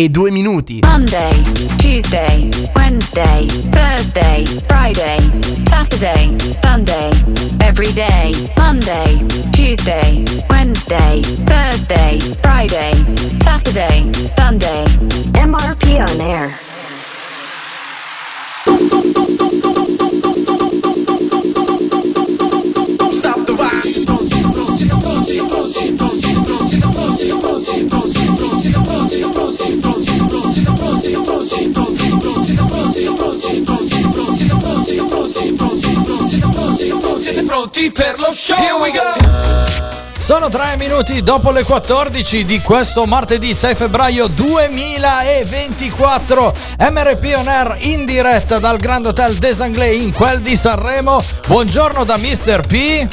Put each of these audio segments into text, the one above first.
e due minuti. Monday, Tuesday, Wednesday, Thursday, Friday, Saturday, Sunday, every day. Monday, Tuesday, Wednesday, Thursday, Friday, Saturday, Sunday. MRP on air. Stop the rock. Pronti, pronti, pronti, pronti, pronti, pronti, pronti, pronti, pronti, pronti, pronti per lo show? Here we go! Sono tre minuti dopo le 14 di questo martedì 6 febbraio 2024. MRP On Air in diretta dal Grand Hotel des Anglais in quel di Sanremo. Buongiorno da Mr. P.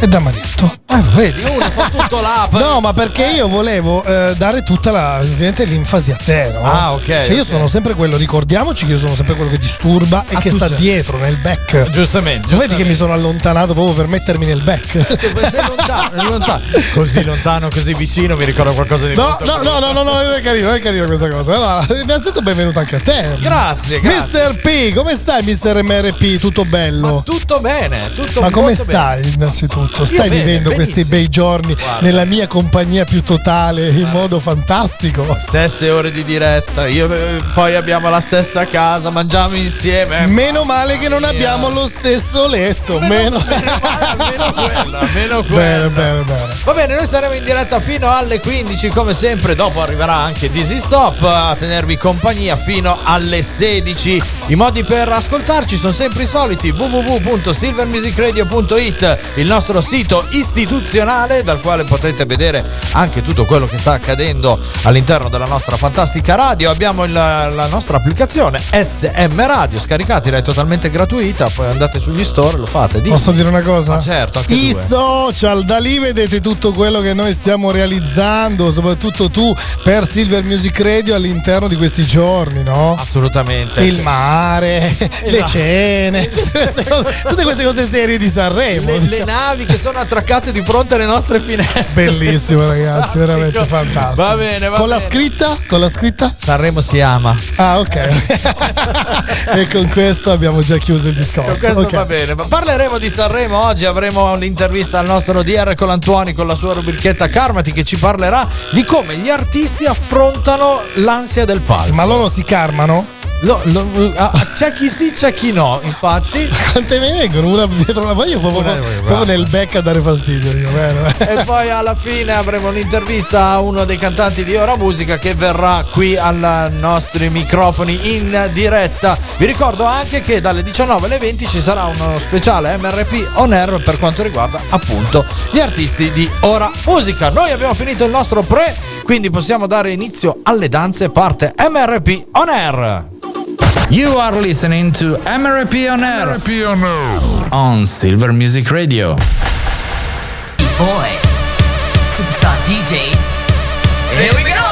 E da Marietto. Eh, vedi, uno fa tutto per- No, ma perché io volevo eh, dare tutta la ovviamente l'enfasi a te, no? Ah, ok, Cioè, io ok. sono sempre quello, ricordiamoci che io sono sempre quello che disturba e Ah, che sta sei- dietro nel back. Giustamente. Tu vedi che mi sono allontanato proprio per mettermi nel back. Sei lontano, lontano. Così lontano, così vicino, mi ricordo qualcosa di No, molto no, no, no, no, no, non è carino, non è carino questa cosa. Allora, innanzitutto benvenuto anche a te. Grazie, grazie. Mr. P, come stai, Mr. MRP? Tutto bello? Ma tutto bene, tutto Ma come stai innanzitutto? Stai bene, vivendo questi benissimo. bei giorni Guarda. nella mia compagnia più totale in modo fantastico? bene. Stesse ore di diretta, io eh, poi abbiamo la stessa casa, mangiamo insieme. Meno male che non abbiamo lo stesso letto. Meno, almeno quello, almeno quello. Bene, bene, bene. Va bene, noi saremo in diretta fino alle 15 come sempre, dopo arriverà anche Dizzy Stop a tenervi compagnia fino alle 16. I modi per ascoltarci sono sempre i soliti www.silvermusicradio.it, il nostro sito istituzionale dal quale potete vedere anche tutto quello che sta accadendo all'interno della nostra fantastica radio. Abbiamo il- la nostra applicazione SM Radio, scaricatela, è totalmente gratuita, poi andate sugli store e lo fate. Dimmi. Posso dire una cosa? Ma certo, anche I tu, eh. social, da lì vedete tutto quello che noi stiamo realizzando, soprattutto tu per Silver Music Radio all'interno di questi giorni, no? Assolutamente. Il mare, le Esatto. cene, tutte queste cose- serie di Sanremo. le, le diciamo. navi che sono attraccate di fronte alle nostre finestre. Bellissimo, ragazzi, veramente fantastico. Va bene, va Con la bene. scritta? Con la scritta? Sanremo si ama. Ah, ok. e con questo abbiamo già chiuso il discorso. Per questo Ok. va bene. Ma parleremo di Sanremo oggi. Avremo un'intervista al nostro DR Colantuoni con la sua rubrichetta Karmati che ci parlerà di come gli artisti affrontano l'ansia del palco. Ma loro si carmano? Lo- lo- ah, c'è chi sì, c'è chi no. Infatti. Quante me ne vengono una dietro la poi io proprio, proprio nel becco a dare fastidio io, vero? e poi alla fine avremo un'intervista a uno dei cantanti di Ora Musica che verrà qui ai nostri microfoni in diretta. Vi ricordo anche che dalle 19 alle 20 ci sarà uno speciale MRP On Air per quanto riguarda appunto gli artisti di Ora Musica. Noi abbiamo finito il nostro pre, quindi possiamo dare inizio alle danze parte MRP On Air. You are listening to MRP On Air on Silver Music Radio. boys, superstar DJs. Here we go.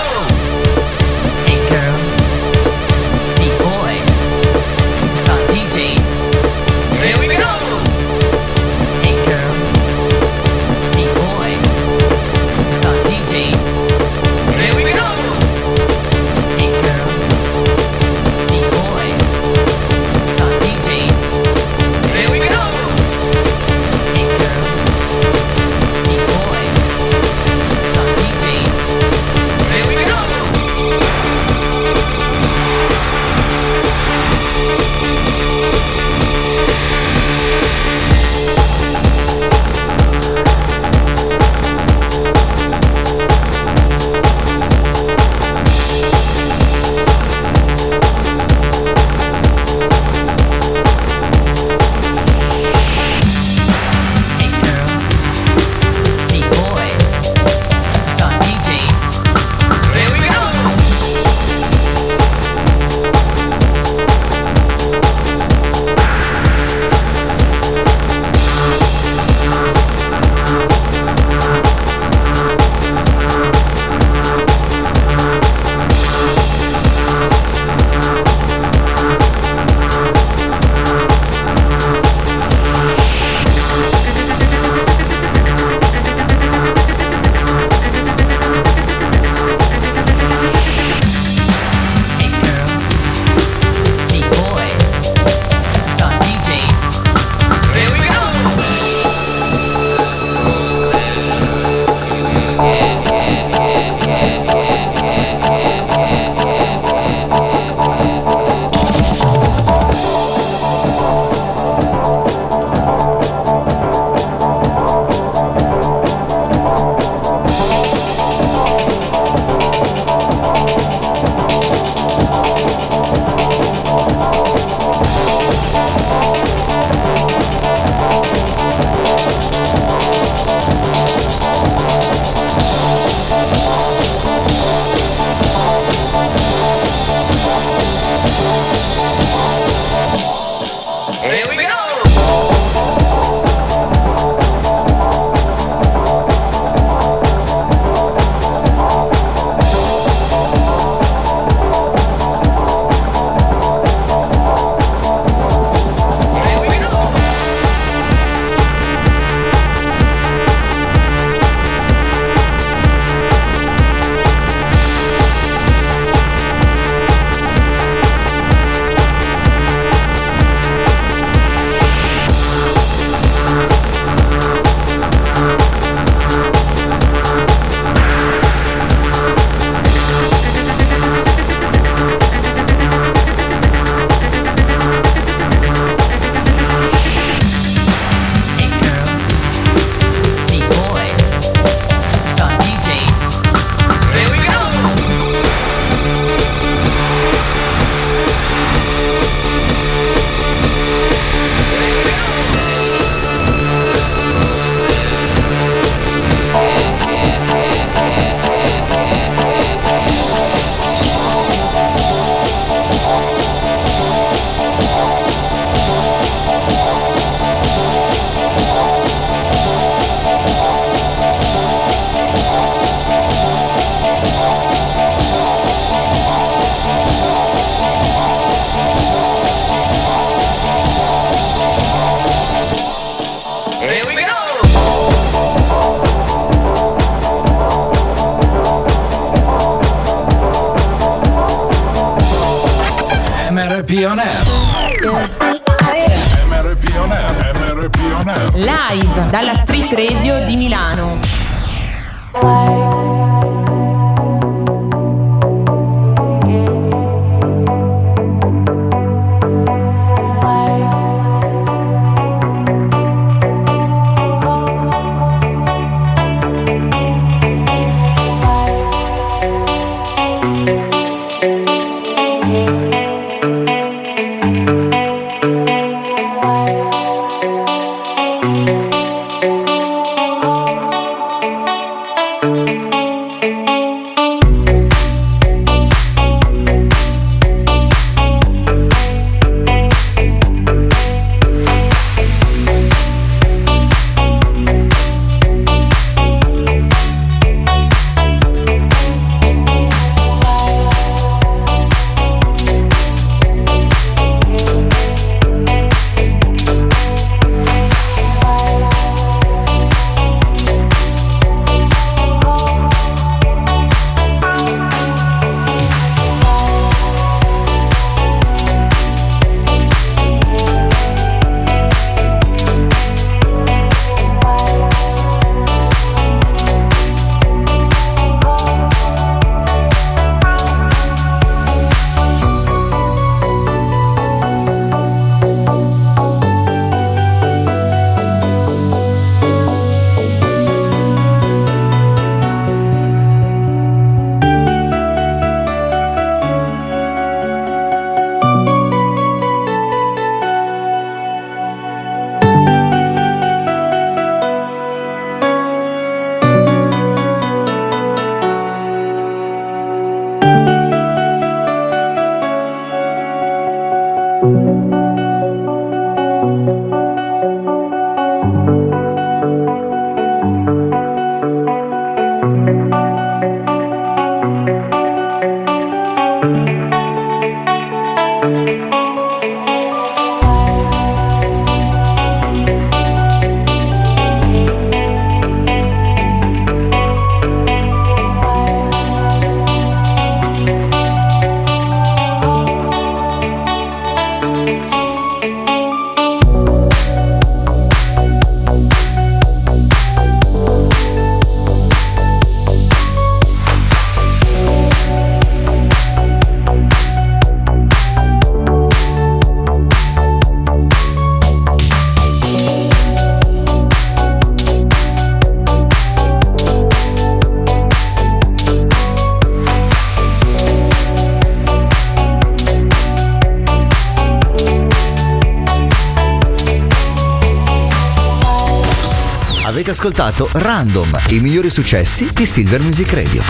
Ascoltato Random, i migliori successi di Silver Music Radio.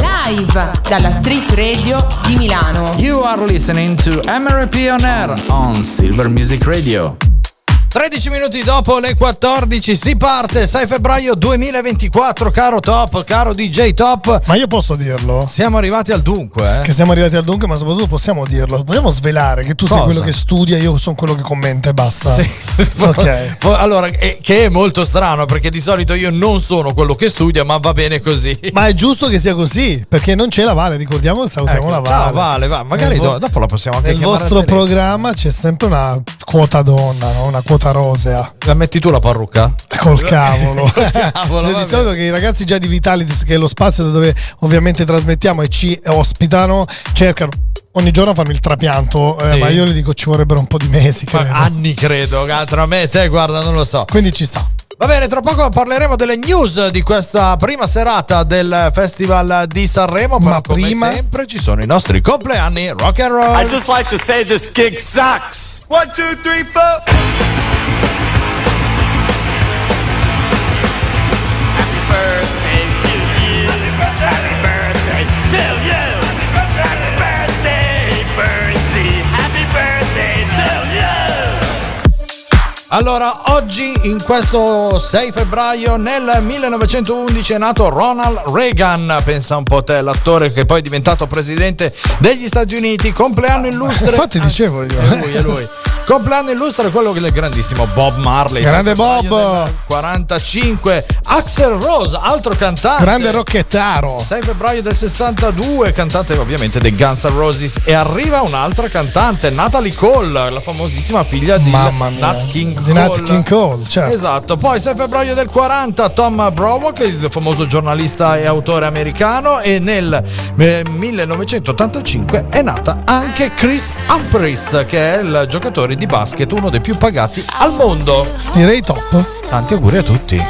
Live dalla Street Radio di Milano. You are listening to MRP On Air on Silver Music Radio. 13 minuti dopo le 14 si parte, 6 febbraio 2024, caro Top, caro DJ Top. Ma io posso dirlo? Siamo arrivati al dunque, eh? Che siamo arrivati al dunque, ma soprattutto possiamo dirlo. Possiamo svelare che tu sei Cosa? quello che studia, io sono quello che commenta e basta. Sì. Ok. Allora, eh, che è molto strano perché di solito io non sono quello che studia, ma va bene così. Ma è giusto che sia così, perché non c'è la Vale, ricordiamo, salutiamo Ecco, la Vale. ciao Vale, va, magari Nel vo- do- dopo la possiamo anche Nel chiamare vostro al telefono. programma c'è sempre una quota donna, no? una quota rosea. La metti tu la parrucca? Col cavolo. Cavolo, di solito che i ragazzi già di Vitalitis, che è lo spazio da dove ovviamente trasmettiamo e ci ospitano, cercano ogni giorno fanno il trapianto, eh, Sì. ma io le dico ci vorrebbero un po' di mesi. Credo. anni credo, tra me e te, guarda, non lo so. Quindi ci sta. Va bene, tra poco parleremo delle news di questa prima serata del Festival di Sanremo. Ma prima- sempre ci sono i nostri compleanni rock and roll. I just like to say this gig sucks. One, two, three, four. Allora, oggi in questo 6 febbraio nel 1911 è nato Ronald Reagan, pensa un po' te, l'attore che poi è diventato presidente degli Stati Uniti, compleanno illustre. Infatti dicevo io. È lui, è lui. Compleanno illustre quello del grandissimo Bob Marley. Grande 6 febbraio Bob. del 45. Axel Rose, altro cantante. Grande rocchettaro. 6 febbraio del 62, cantante ovviamente dei Guns N' Roses. E arriva un'altra cantante, Natalie Cole, la famosissima figlia di. Nat King Cole. Nat King Cole, certo. Esatto. Poi 6 febbraio del 40, Tom Browock, il famoso giornalista e autore americano. E nel eh, 1985 è nata anche Chris Humphries, che è il giocatore di basket, uno dei più pagati al mondo. Direi top. Tanti auguri a tutti.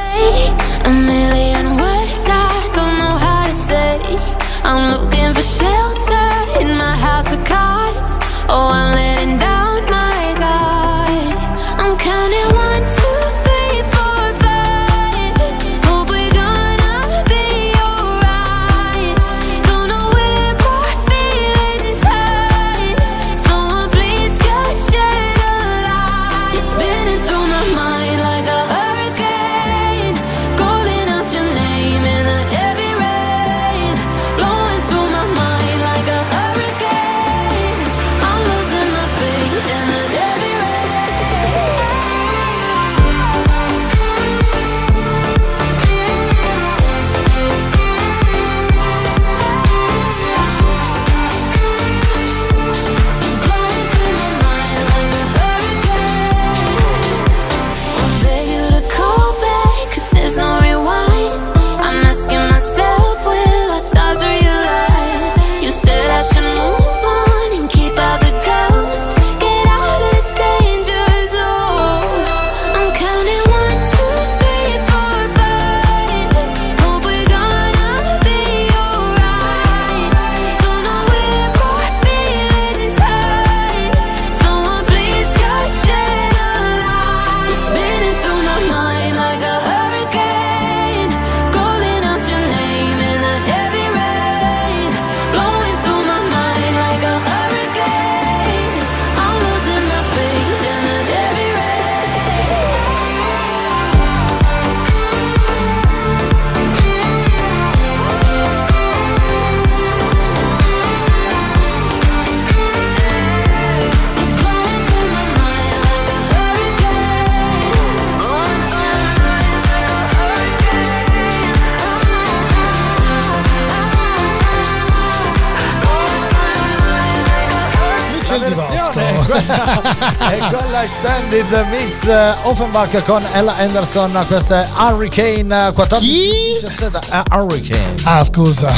uh, Offenbach con Ella Anderson questa è Hurricane 14 17 eh, Hurricane Ah, scusa.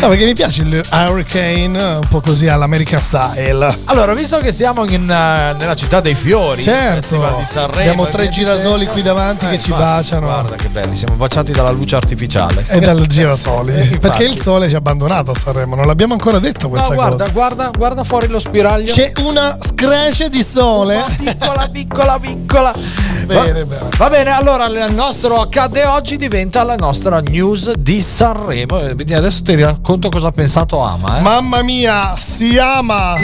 No, perché mi piace il Hurricane, un po' così all'American style. allora visto che siamo in, eh, nella città dei fiori Certo. Di Sanremo Abbiamo tre 26, girasoli qui davanti che ci infatti, baciano. guarda che belli siamo baciati dalla luce artificiale E dal girasoli. Perché il sole ci ha abbandonato a Sanremo, non l'abbiamo ancora detto questa no guarda cosa. guarda guarda fuori lo spiraglio C'è una screce di sole. piccola piccola piccola Bene, va, bene. va bene allora il nostro accade oggi diventa la nostra news di Sanremo Eh, vedi, adesso ti racconto cosa ha pensato Ama eh? Mamma mia, si ama.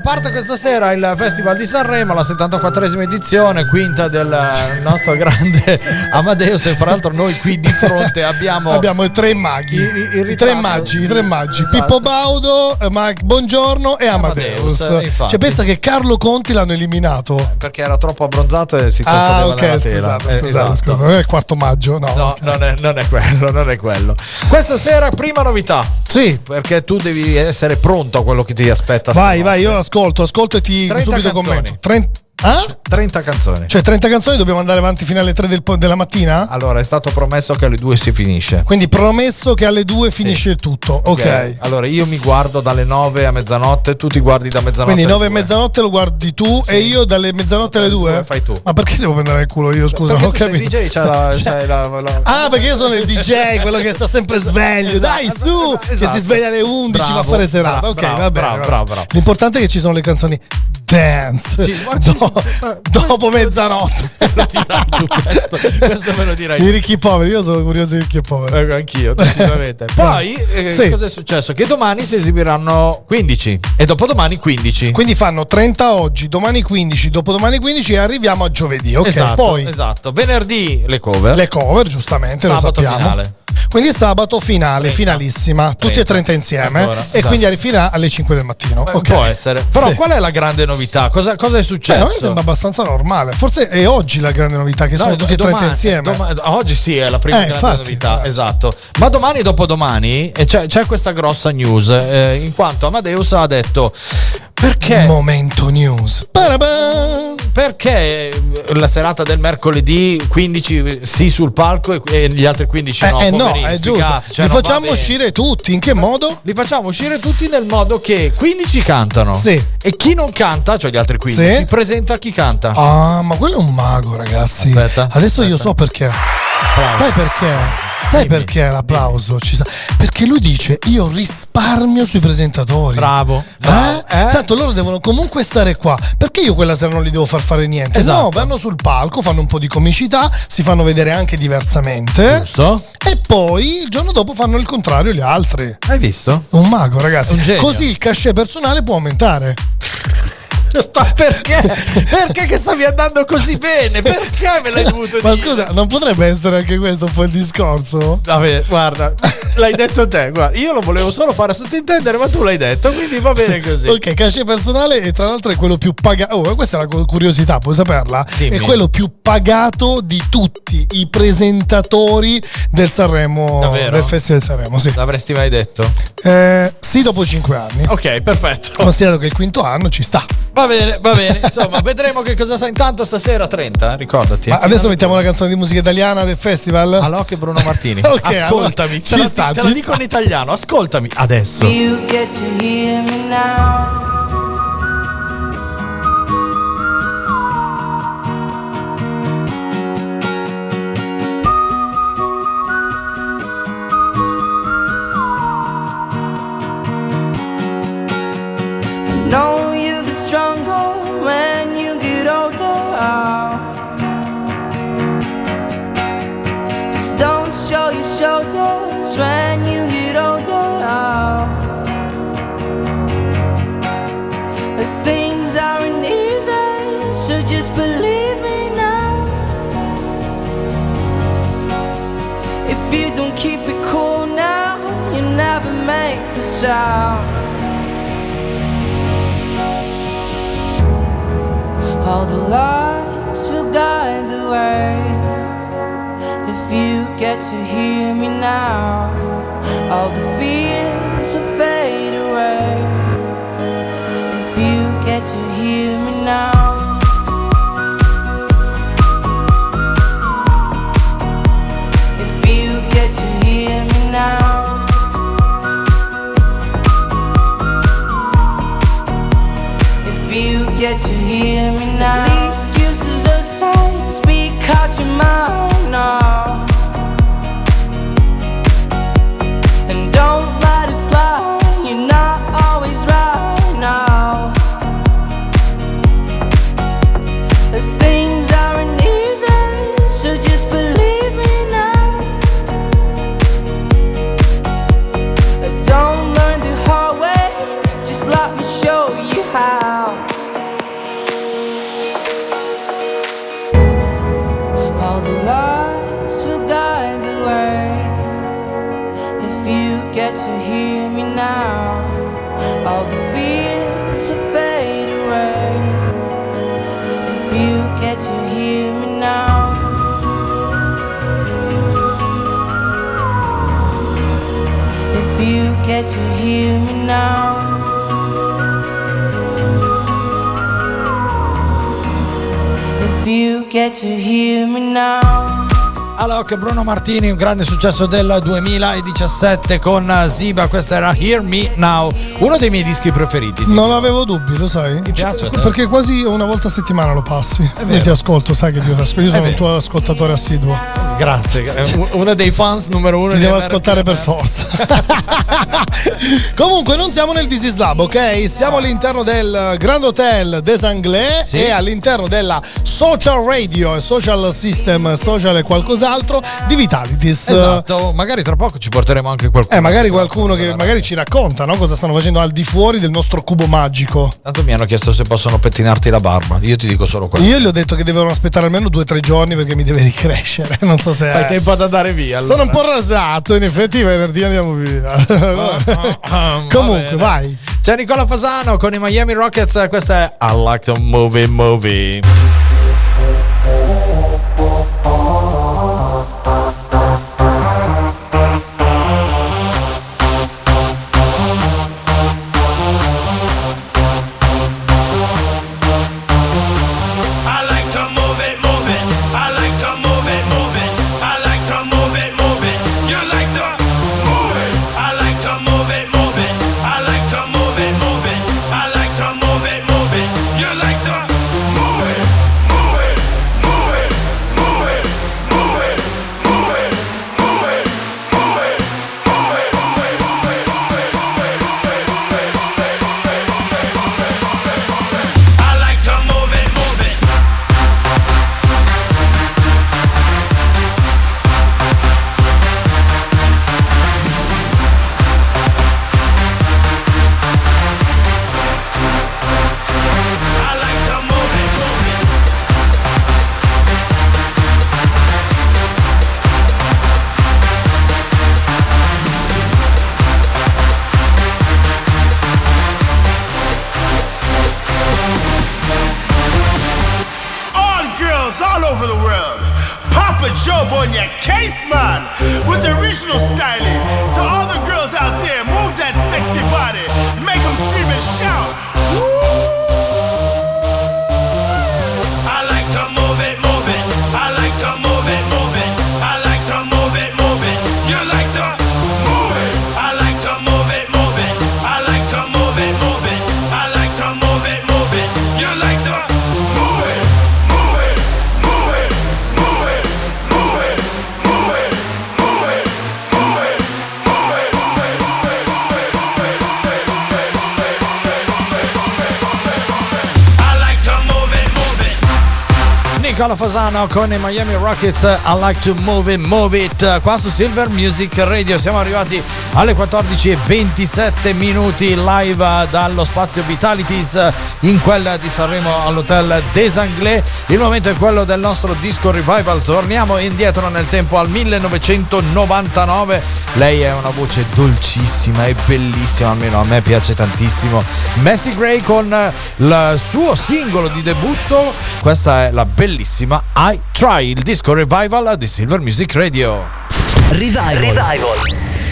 Parte questa sera il Festival di Sanremo, la 74esima edizione, quinta del nostro grande Amadeus e fra l'altro noi qui di fronte abbiamo... Abbiamo i tre maghi. Il I ritratto- tre maggi, i tre maggi. Esatto. Pippo Baudo, eh, Mike Buongiorno e Amadeus. Amadeus, cioè, pensa che Carlo Conti l'hanno eliminato. Perché era troppo abbronzato e si Ah, ok, scusate, Eh, scusate, esatto. non è il quarto maggio, no. No, non è, non è quello, non è quello. Questa sera, prima novità. Sì. Perché tu devi essere pronto a quello che ti aspetta. Vai, vai, io ascolto, ascolto e ti 30 subito canzoni. commento. 30 Ah? 30 canzoni. Cioè 30 canzoni dobbiamo andare avanti fino alle 3 del po- della mattina? Allora, è stato promesso che alle 2 si finisce. Quindi promesso che alle 2 finisce il tutto. Ok. Allora, io mi guardo dalle 9 a mezzanotte, tu ti guardi da mezzanotte. Quindi alle 9 e 2. mezzanotte lo guardi tu e io dalle mezzanotte alle 2? fai tu. Ma perché devo prendere il culo io, scusa? Perché Non ho tu sei capito. DJ, c'hai la, Cioè- c'hai la- la- Ah, perché io sono il DJ, quello che sta sempre sveglio. Dai, su, che esatto. si sveglia alle 11, va a Bravo, fare serata. bravo, ok, bravo, va bene. bravo, va bene. bravo, bravo. L'importante è che ci sono le canzoni dance. Sì, ma ci dopo. dopo mezzanotte. questo, questo me lo dirai. I ricchi poveri, io sono curioso di ricchi e poveri. Ecco, anch'io, decisamente. Poi, eh, Sì. cosa è successo? Che domani si esibiranno 15 e dopodomani 15. Quindi fanno 30 oggi, domani 15, dopodomani 15 e arriviamo a giovedì. Ok, esatto, poi esatto. Venerdì le cover. le cover, giustamente, lo Sabato sappiamo. finale. Quindi sabato finale, 30. finalissima, tutti e 30 insieme. Ancora, e esatto. quindi arriverà alle 5 del mattino. Beh, ok. Può essere. Però Sì. qual è la grande novità? Cosa, cosa è Beh, successo? a me sembra abbastanza normale. Forse è oggi la grande novità che No, sono tutti e 30 domani- insieme. doma- oggi sì, è la prima Eh, grande infatti, novità, eh. esatto. Ma domani e dopodomani eh, c'è, c'è questa grossa news, eh, in quanto Amadeus ha detto perché, Momento news. Parabam. Perché la serata del mercoledì 15 sì sul palco e, e gli altri 15 Eh, no? eh, no, è giusto. cioè, Li facciamo uscire tutti. In che modo? Li facciamo uscire tutti nel modo che 15 cantano Sì. e chi non canta, cioè gli altri 15, Sì. presenta chi canta. Ah, ma quello è un mago, ragazzi. Aspetta, Adesso io aspetta. so perché. Sai perché? Sai Dimmi. perché l'applauso ci sta? Perché lui dice: Io risparmio sui presentatori. Bravo. Eh? Tanto loro devono comunque stare qua. Perché io quella sera non li devo far fare niente? Esatto. No, vanno sul palco, fanno un po' di comicità, si fanno vedere anche diversamente. Giusto? E poi il giorno dopo fanno il contrario gli altri. Hai visto? Un mago, ragazzi. Un. Così il cachet personale può aumentare. Ma perché? perché che stavi andando così bene? Perché me l'hai dovuto Ma dire? scusa, non potrebbe essere anche questo un po' il discorso? Vabbè, guarda, l'hai detto te. Guarda, io lo volevo solo fare sottintendere, ma tu l'hai detto, quindi va bene così. Ok, cachet personale e tra l'altro è quello più pagato. Oh, questa è la cu- curiosità, puoi saperla? Dimmi. È quello più pagato di tutti i presentatori del Sanremo, Davvero? del Festival Sanremo. Sì. L'avresti mai detto? Eh, sì, dopo 5 anni. Ok, perfetto. Considerato che il quinto anno ci sta. Va bene, va bene. Insomma, vedremo che cosa sa intanto stasera 30, ricordati. Ma adesso mettiamo la canzone di musica italiana del festival. Alok e Bruno Martini. Ok, ascoltami, allora, te, ci la, sta, te la dico sta. in italiano, ascoltami adesso. You get to hear me now. When you get older. Things aren't easy, so just believe me now. If you don't keep it cool now, you never make the sound. All the lights will guide the way. If you get to hear me now, all the fears E Bruno Martini, un grande successo del 2017 con Ziba, questa era Hear Me Now, uno dei miei dischi preferiti. Non avevo dubbi, lo sai? Ti piace a te? Perché quasi una volta a settimana lo passi. Io ti ascolto, sai che io ti ascolto. Io sono un tuo ascoltatore assiduo. Grazie, gra- uno dei fans numero uno Ti devo ascoltare per forza. Comunque non siamo nel This is Lab, ok? Siamo all'interno del Grand Hotel des Anglais Sì. e all'interno della social radio social system, social e qualcos'altro di Vitalities. Esatto, magari tra poco ci porteremo anche qualcuno. Eh, magari qualcuno che magari ci racconta no? cosa stanno facendo al di fuori del nostro cubo magico. Tanto mi hanno chiesto se possono pettinarti la barba. Io ti dico solo quello. Io gli ho detto che devono aspettare almeno due o tre giorni perché mi deve ricrescere. Non so se. Fai è- tempo ad andare via. Sono un allora. po' rasato, in effetti venerdì andiamo via. Ah, Comunque, va vai. C'è Nicola Fasano con i Miami Rockets. Questa è I Like to Movie Movie. Fasano con i Miami Rockets. I like to move it, move it. Qua su Silver Music Radio siamo arrivati alle 14.27 minuti live dallo spazio Vitalities in quella di Sanremo all'hotel Des Anglais. Il momento è quello del nostro disco revival. Torniamo indietro nel tempo al 1999. Lei è una voce dolcissima e bellissima, almeno a me piace tantissimo. Messi Gray con il suo singolo di debutto. Questa è la bellissima I Try, il disco revival di Silver Music Radio. Revival. Games,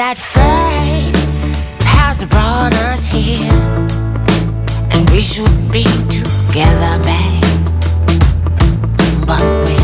that fate has brought us here, and we should be together, babe. But we're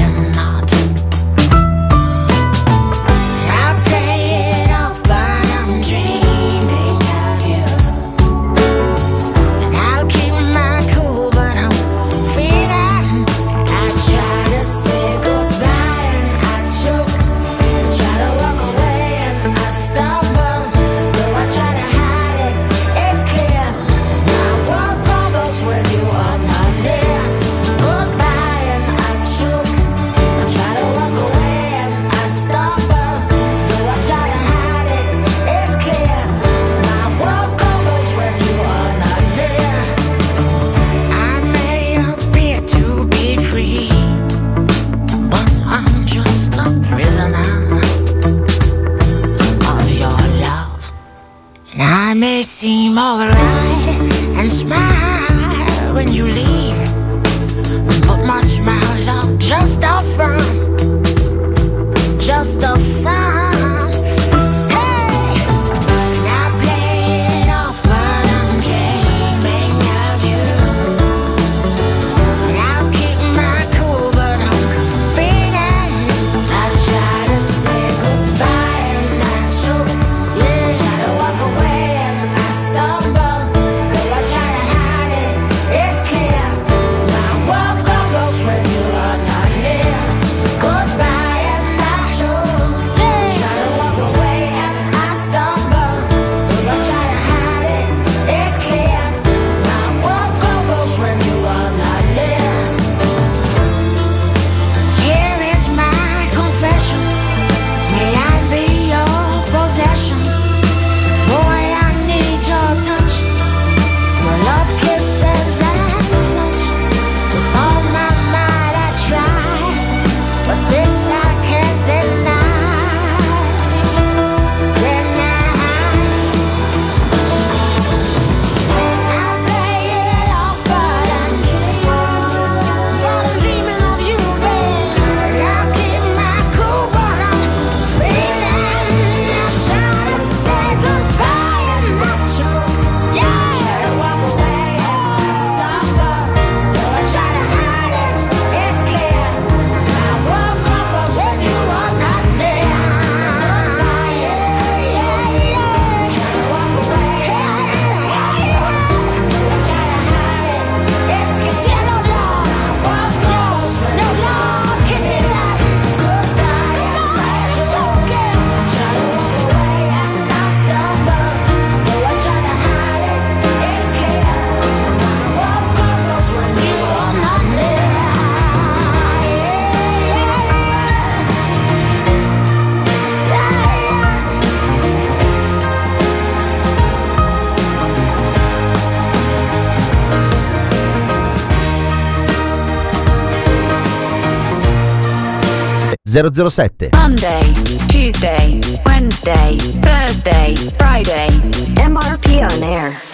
007. Monday, Tuesday, Wednesday, Thursday, Friday. MRP on air.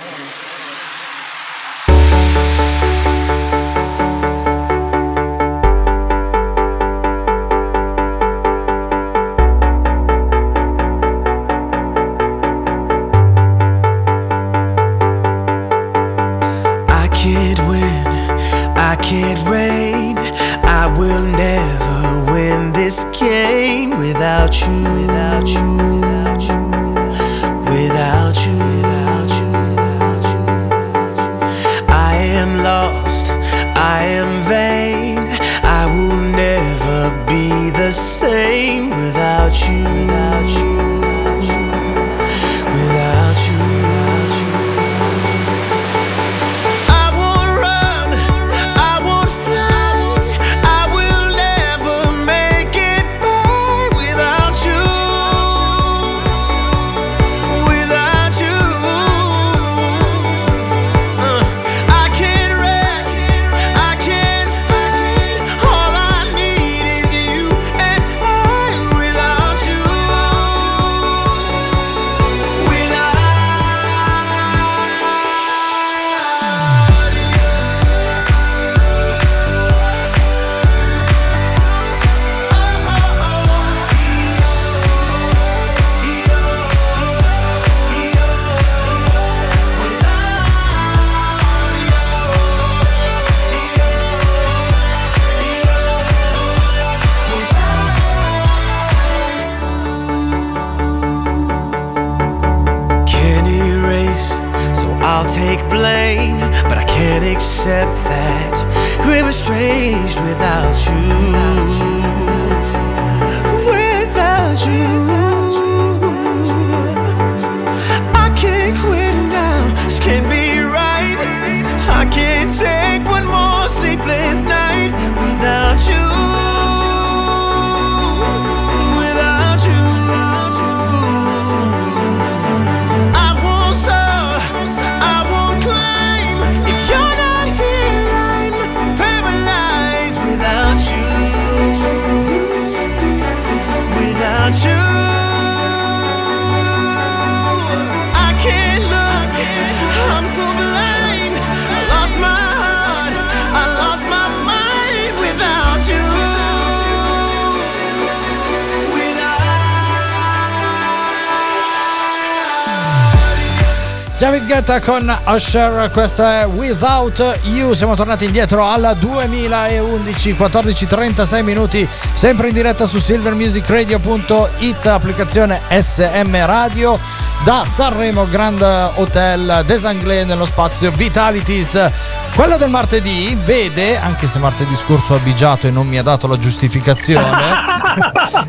Guetta con Usher, questa è Without You. Siamo tornati indietro al 2011, 14:36 minuti, sempre in diretta su silvermusicradio.it, applicazione SM Radio da Sanremo Grand Hotel des Anglais nello spazio Vitalities. Quella del martedì vede, anche se martedì scorso ho abigiato e non mi ha dato la giustificazione,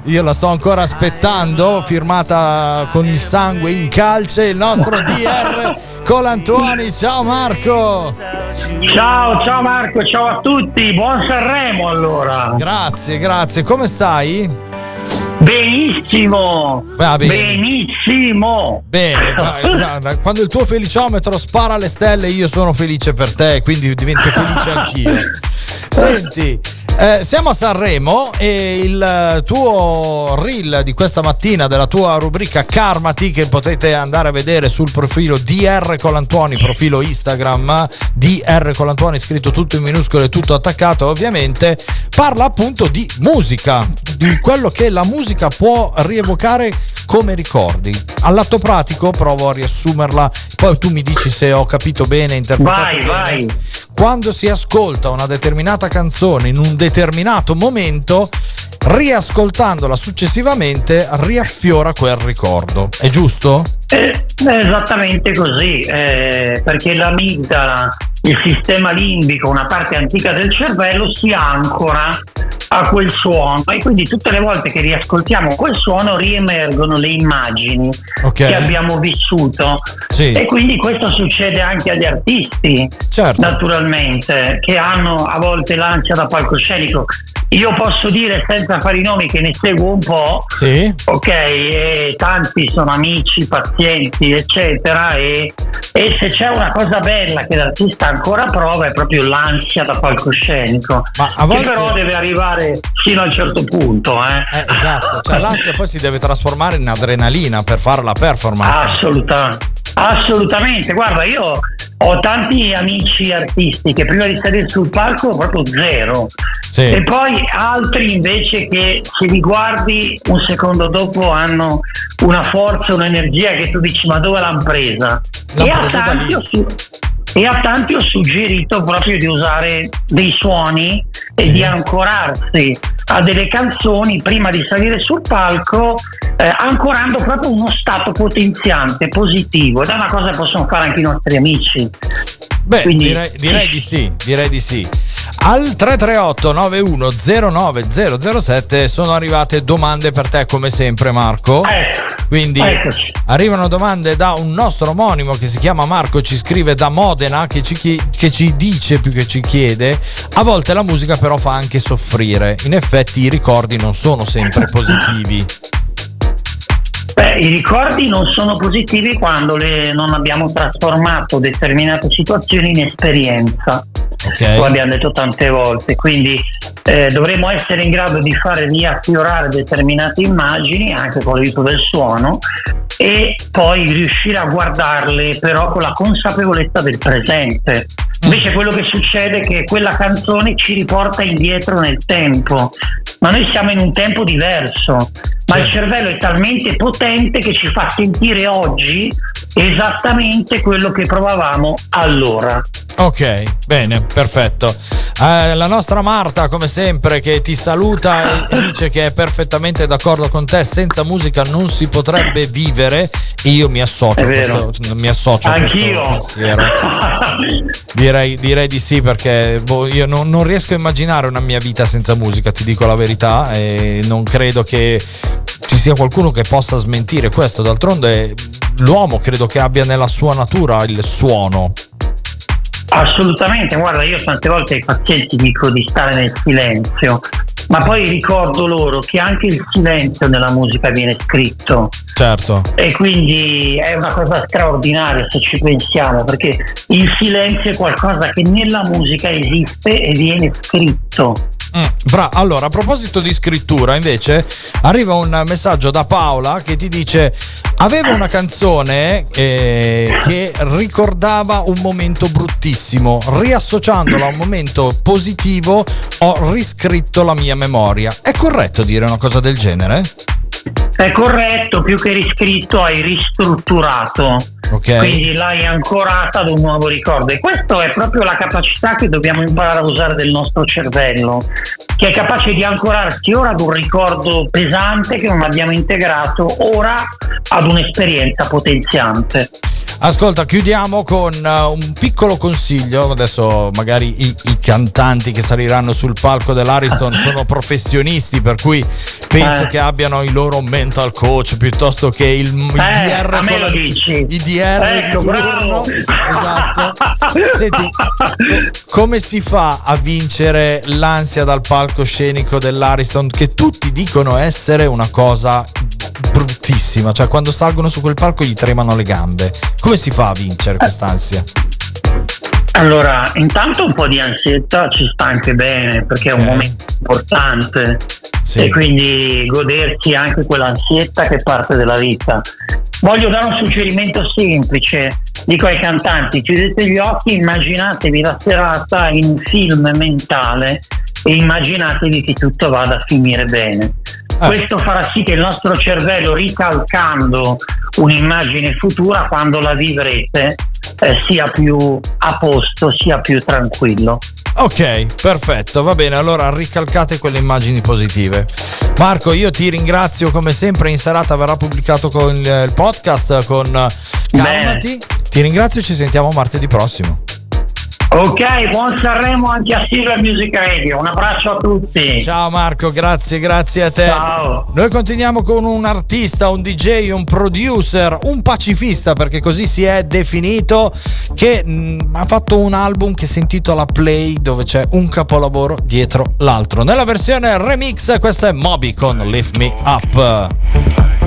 io la sto ancora aspettando, firmata con il sangue in calce, il nostro DR Colantuoni. Ciao Marco! Ciao, ciao Marco, ciao a tutti, buon Sanremo allora. Grazie, grazie. Come stai? Benissimo. Va bene. Benissimo. Bene, guarda, quando il tuo feliciometro spara le stelle io sono felice per te, quindi divento felice anch'io. Senti, eh, siamo a Sanremo e il tuo reel di questa mattina della tua rubrica Karmati che potete andare a vedere sul profilo DR Colantuoni, profilo Instagram DR Colantuoni scritto tutto in minuscolo e tutto attaccato ovviamente, parla appunto di musica, di quello che la musica può rievocare come ricordi. All'atto pratico provo a riassumerla, poi tu mi dici se ho capito bene, interpretato Vai, bene. vai. Quando si ascolta una determinata canzone in un determinato momento, riascoltandola successivamente riaffiora quel ricordo. È giusto? Eh, esattamente così, eh, perché l'amigdala, il sistema limbico, una parte antica del cervello si ancora a quel suono e quindi tutte le volte che riascoltiamo quel suono riemergono le immagini Ok. che abbiamo vissuto Sì. e quindi questo succede anche agli artisti Certo. naturalmente che hanno a volte l'ansia da palcoscenico io posso dire senza fare i nomi che ne seguo un po' Sì. ok e tanti sono amici pazienti eccetera e E se c'è una cosa bella che l'artista ancora prova è proprio l'ansia da palcoscenico, a volte- che però deve arrivare fino a un certo punto. Eh. esatto, cioè l'ansia poi si deve trasformare in adrenalina per fare la performance. Assolutamente, assolutamente. Guarda, io ho tanti amici artisti che prima di salire sul palco proprio zero. Sì. E poi altri invece che se li guardi un secondo dopo hanno una forza, un'energia che tu dici ma dove l'hanno presa? L'han e, a presa da tanti ho e a tanti ho suggerito proprio di usare dei suoni e di ancorarsi a delle canzoni prima di salire sul palco, eh, ancorando proprio uno stato potenziante, positivo. Ed è una cosa che possono fare anche i nostri amici. Beh, Quindi- direi, direi di sì, direi di sì. Al 338 91 007 sono arrivate domande per te come sempre Marco. Quindi Eccoci. arrivano domande da un nostro omonimo che si chiama Marco, ci scrive da Modena, che ci, chi- che ci dice più che ci chiede, a volte la musica però fa anche soffrire, in effetti i ricordi non sono sempre positivi. Beh, i ricordi non sono positivi quando le- non abbiamo trasformato determinate situazioni in esperienza, come abbiamo detto tante volte. Quindi eh, dovremmo essere in grado di fare riaffiorare determinate immagini anche con l'aiuto del suono e poi riuscire a guardarle però con la consapevolezza del presente. Invece quello che succede è che quella canzone ci riporta indietro nel tempo, ma noi siamo in un tempo diverso, ma il cervello è talmente potente che ci fa sentire oggi esattamente quello che provavamo allora. Ok, bene, perfetto. Eh, la nostra Marta, come sempre, che ti saluta e dice che è perfettamente d'accordo con te. Senza musica non si potrebbe vivere. Io mi associo, questo, mi associo Anch'io. Direi, direi di sì, perché boh, io non, non riesco a immaginare una mia vita senza musica, ti dico la verità. E non credo che ci sia qualcuno che possa smentire questo. D'altronde, l'uomo credo che abbia nella sua natura il suono. Assolutamente, guarda, io tante volte ai pazienti dico di stare nel silenzio, ma poi ricordo loro che anche il silenzio nella musica viene scritto Certo. e quindi è una cosa straordinaria se ci pensiamo, perché il silenzio è qualcosa che nella musica esiste e viene scritto. Mm, bra- allora, a proposito di scrittura, invece, arriva un messaggio da Paola che ti dice: Avevo una canzone eh, che ricordava un momento bruttissimo. Riassociandola a un momento positivo, ho riscritto la mia memoria. È corretto dire una cosa del genere? È corretto, più che riscritto hai ristrutturato. Ok. Quindi l'hai ancorata ad un nuovo ricordo. E questa è proprio la capacità che dobbiamo imparare a usare del nostro cervello, che è capace di ancorarsi ora ad un ricordo pesante che non abbiamo integrato, ora ad un'esperienza potenziante. Ascolta, chiudiamo con uh, un piccolo consiglio. Adesso magari i, i cantanti che saliranno sul palco dell'Ariston sono professionisti, per cui penso Eh. che abbiano i loro mental coach piuttosto che il, il Eh, DR me lo dici. i DR Ecco, di turno. bravo. Esatto. Senti, co- come si fa a vincere l'ansia dal palcoscenico dell'Ariston che tutti dicono essere una cosa bruttissima, cioè quando salgono su quel palco gli tremano le gambe. Come si fa a vincere quest'ansia? Allora, intanto un po' di ansietta ci sta anche bene perché è un momento importante e quindi godersi anche quell'ansietta che è parte della vita. Voglio dare un suggerimento semplice, dico ai cantanti, chiudete gli occhi, immaginatevi la serata in un film mentale e immaginatevi che tutto vada a finire bene. Questo farà sì che il nostro cervello, ricalcando un'immagine futura, quando la vivrete, eh, sia più a posto, sia più tranquillo. Ok, perfetto, va bene, allora ricalcate quelle immagini positive. Marco, io ti ringrazio come sempre, in serata verrà pubblicato con il, podcast con eh, Calmati. Ti ringrazio e ci sentiamo martedì prossimo. Ok, buon Sanremo anche a Silver Music Radio. Un abbraccio a tutti. Ciao Marco, grazie, grazie a te. Ciao. Noi continuiamo con un artista, un DJ, un producer, un pacifista, perché così si è definito, che mm, ha fatto un album che si intitola Play, dove c'è un capolavoro dietro l'altro. Nella versione remix, questo è Moby con Lift Me Up.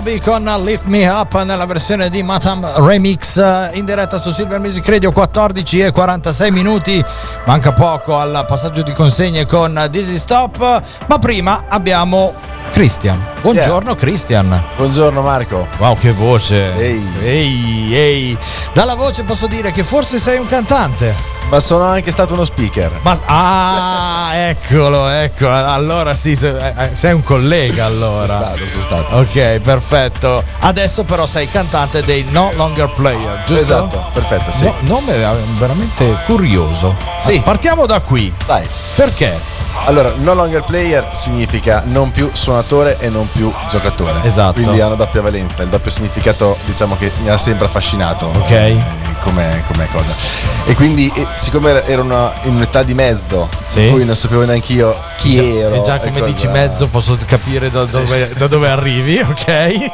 Moby con Lift Me Up nella versione di Matam Remix eh, in diretta su Silver Music Radio 14 e 46 minuti. Manca poco al passaggio di consegne con Dizzy Stop, ma prima abbiamo Christian. Buongiorno Christian. Buongiorno Marco. Wow, che voce. Ehi. ehi, ehi. Dalla voce posso dire che forse sei un cantante. Ma sono anche stato uno speaker. Ma, ah, eccolo, eccolo. Allora sì, se- eh, sei un collega allora. Sono stato, sono stato. Ok, perfetto. Adesso però sei cantante dei No Longer Player, giusto? Esatto, perfetto, sì. No, nome veramente curioso. Sì. Partiamo da qui. Vai. Perché? Allora, no longer player significa non più suonatore e non più giocatore. Esatto. Quindi ha una doppia valenza. Il doppio significato, diciamo che mi ha sempre affascinato. Ok. Come, come cosa. E quindi, eh, siccome ero una- in un'età di mezzo, Sì. in cui non sapevo neanche io chi Già- ero. E già e come cosa- dici mezzo posso capire da dove, da dove arrivi, ok?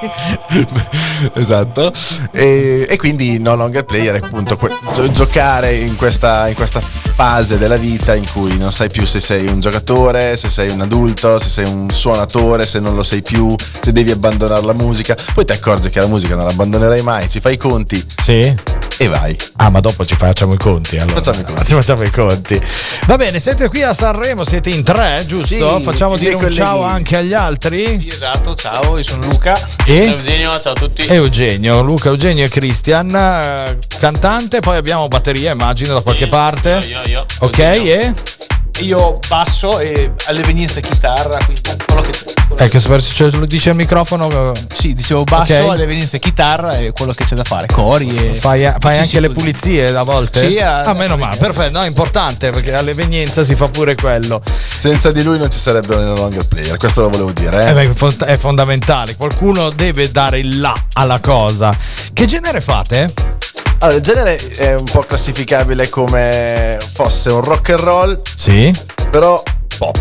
esatto. E, e quindi no longer player è appunto que- gio- giocare in questa, in questa fase della vita in cui non sai più se sei un giocatore, se sei un adulto, se sei un suonatore, se non lo sei più, se devi abbandonare la musica. Poi ti accorgi che la musica non l'abbandonerai mai, ci fai i conti Sì. E vai. Ah, ma dopo ci facciamo i conti. Allora. Facciamo i conti. Ci facciamo i conti. Va bene, siete qui a Sanremo, siete in tre, giusto? Sì, Facciamo dire un ciao anche agli altri. Esatto, ciao, io sono Luca. E? Sono Eugenio, ciao a tutti. Eugenio, Luca, Eugenio e Christian, eh, cantante, poi abbiamo batteria, immagino, da qualche parte. Io, io, io. Ok, Eugenio. e? Io basso e all'evenienza chitarra, quindi quello che c'è. Ecco, se se lo dice al microfono. eh, Sì, dicevo basso, Ok. all'evenienza chitarra e quello che c'è da fare, cori e... Fai, fai Sì, anche le pulizie a volte? Sì, a- ah, meno male, perfetto, no, è importante perché all'evenienza si fa pure quello. Senza di lui non ci sarebbero no longer player, questo lo volevo dire. Eh Eh? beh, è fondamentale, qualcuno deve dare il là alla cosa. Che genere fate? Allora, il genere è un po' classificabile come fosse un rock and roll, Sì. però pop.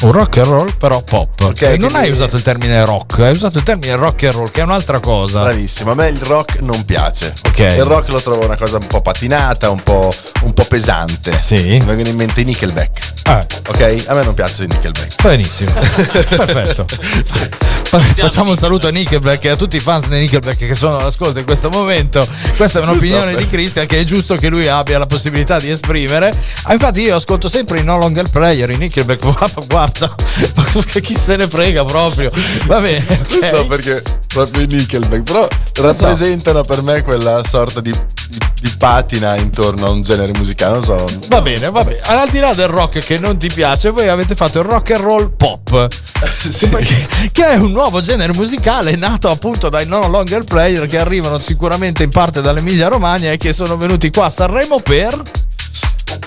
Un rock and roll, però pop. Ok, Eh, non hai usato il termine rock, hai usato il termine rock and roll, che è un'altra cosa. Bravissimo, a me il rock non piace. Ok. Il rock lo trovo una cosa un po' patinata, un po', un po' pesante. Sì. Mi vengono in mente i Nickelback. Ah, Ok? A me non piacciono i Nickelback. benissimo. Perfetto. Facciamo un saluto a Nickelback e a tutti i fans di Nickelback che sono all'ascolto in questo momento. Questa è un'opinione so, di Christian che è giusto che lui abbia la possibilità di esprimere. Ah, infatti io ascolto sempre i No Longer Player, i Nickelback. Guarda, ma chi se ne frega proprio. Va bene. Non ok. so perché proprio i Nickelback, però rappresentano per me quella sorta di, di- di patina intorno a un genere musicale. Non so. Va bene, va bene. Al di là del rock che non ti piace, voi avete fatto il rock and roll pop. Perché- che è un nuovo genere musicale nato appunto dai non longer player che arrivano sicuramente in parte dall'Emilia Romagna e che sono venuti qua a Sanremo per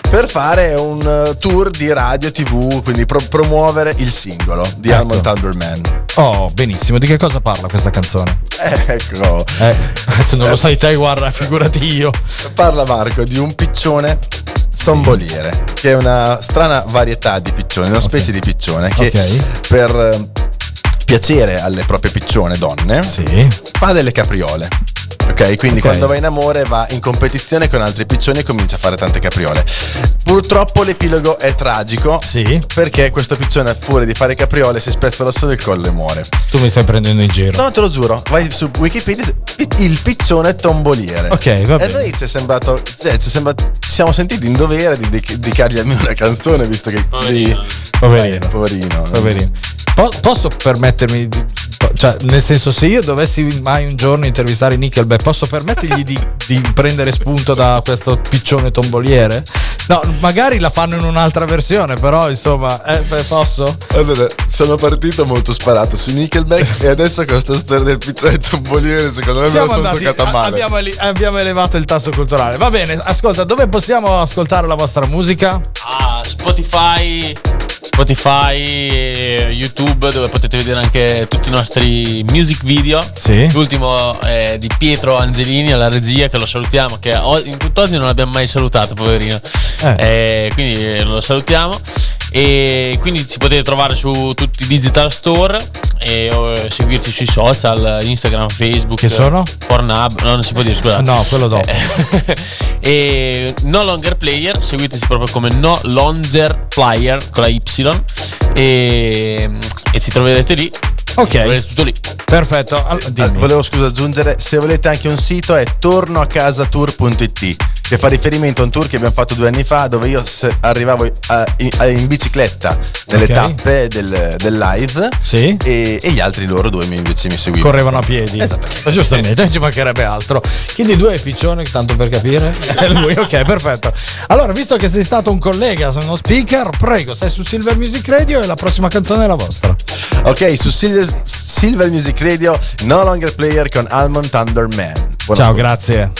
Per fare un eh, tour di radio TV, quindi pro- promuovere il singolo di Ecco. Almond Thunderman. Oh, benissimo. Di che cosa parla questa canzone? Eh, ecco. Eh, se non lo sai te, guarda, figurati io. Parla Marco di un piccione tomboliere, che è una strana varietà di piccione, una specie di piccione che Ok. per eh, piacere alle proprie piccione donne fa delle capriole. Ok, quindi Ok. quando va in amore va in competizione con altri piccioni e comincia a fare tante capriole. Purtroppo l'epilogo è tragico perché questo piccione a furia di fare capriole si spezza lo solo il collo e muore. Tu mi stai prendendo in giro. No, te lo giuro, vai su Wikipedia, il piccione tomboliere. Ok, va E a bene. noi ci è sembrato, cioè, ci, è sembrato- ci siamo sentiti in dovere di dedic- dedicargli almeno una canzone, visto che... Poverino. Poverino. poverino. Poverino. Po- posso permettermi di. Cioè, nel senso, se io dovessi mai un giorno intervistare Nickelback, posso permettergli di, di prendere spunto da questo piccione tomboliere? No, magari la fanno in un'altra versione, però insomma, eh, posso? Allora, sono partito molto sparato su Nickelback e adesso con questa storia del piccione tomboliere secondo me me la Siamo sono andati, giocata a- male. abbiamo, abbiamo elevato il tasso culturale. Va bene, ascolta, dove possiamo ascoltare la vostra musica? Ah, Spotify, Spotify, YouTube, dove potete vedere anche tutti i nostri music video. Sì. L'ultimo è di Pietro Angelini alla regia, che lo salutiamo, che in tutt'oggi non l'abbiamo mai salutato, poverino. Eh, quindi eh, lo salutiamo. E quindi ci potete trovare su tutti i digital store e eh, seguirci sui social, Instagram, Facebook. Che sono? Pornhub, no, non si può dire, scusa. No, quello dopo. e No Longer Player, seguiteci proprio come No Longer Player con la Y e, e ci troverete lì. Ok. Tutto lì. Perfetto. All- Ah, volevo scusa aggiungere, se volete anche un sito è tornoacasatour.it che fa riferimento a un tour che abbiamo fatto due anni fa dove io arrivavo a- in, a- in bicicletta nelle Ok. tappe del, del live Sì. e, e gli altri loro due mi- invece mi seguivano. Correvano a piedi. Esattamente. Giustamente, ci mancherebbe altro. Chi dei due è piccione, tanto per capire? È lui, ok, perfetto. Allora, visto che sei stato un collega, sei uno speaker, prego, sei su Silver Music Radio e la prossima canzone è la vostra. Ok, su Silver, Silver Music Radio No Longer Player con Almond Thunder Man. Buon Ciao, ascolto. grazie.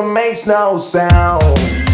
It makes no sound.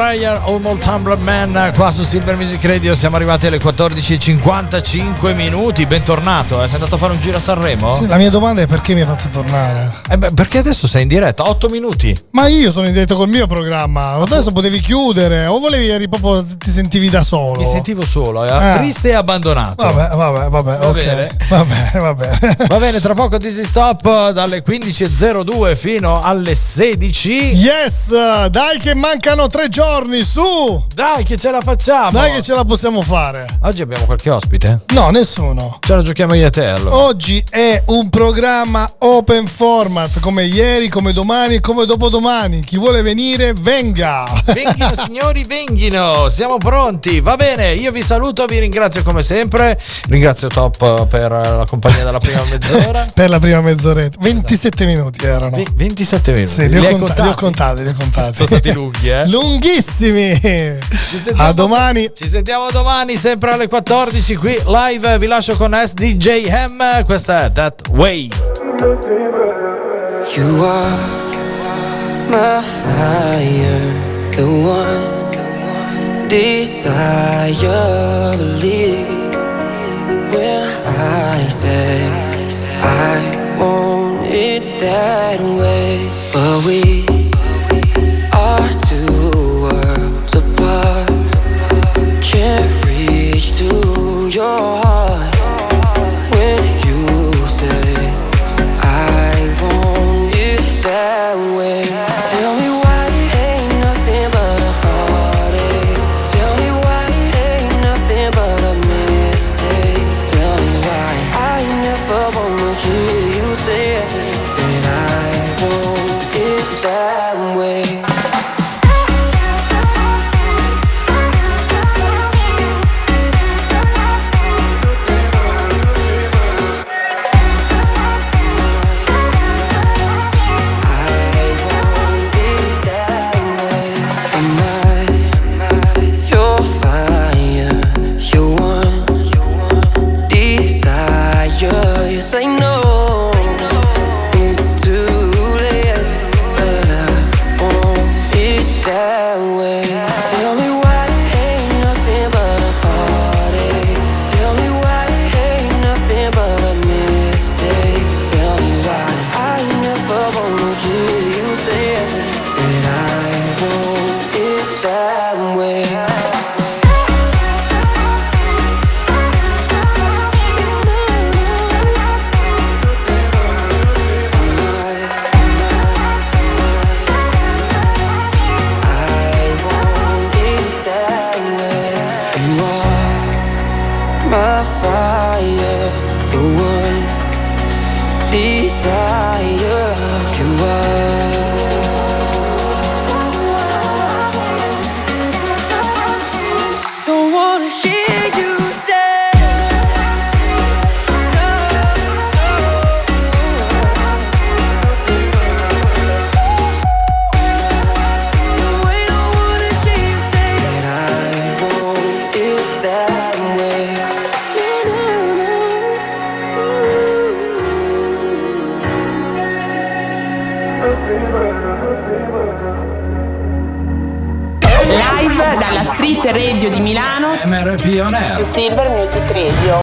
Player Homo Tumblr Man qua su Silver Music Radio siamo arrivati alle 14.55 minuti bentornato eh. sei andato a fare un giro a Sanremo? Sì, la mia domanda è perché mi hai fatto tornare? Eh beh, perché adesso sei in diretta 8 minuti Ma io sono in diretta col mio programma. Adesso potevi chiudere o volevi eri proprio ti sentivi da solo? mi sentivo solo eh, Eh. triste e abbandonato Vabbè, vabbè, vabbè, Va ok. bene. Vabbè, vabbè. Va bene, tra poco Dizzy Stop dalle 15.02 fino alle 16. Yes, dai che mancano tre giorni, su! Dai che ce la facciamo! Dai che ce la possiamo fare! Oggi abbiamo qualche ospite? No, nessuno. Ce la giochiamo io e te allora. Oggi è un programma open format, come ieri, come domani e come dopodomani. Chi vuole venire, venga! Venghino signori, venghino, siamo pronti. Va bene, io vi saluto, vi ringrazio come sempre. Ringrazio Top per la compagnia della prima mezz'ora. per la prima mezz'oretta. 27 minuti erano. 27 minuti. Sì, li ho, Li conta- li ho contati, li ho contati. Sono stati lunghi, eh? Lunghissimi! Sentiamo- A domani. Ci sentiamo domani, sempre alle 14 qui live. Vi lascio con SDJ Ham. Questa è That Way. You are my fire, the one desire. Believe when I say I want it that way, but we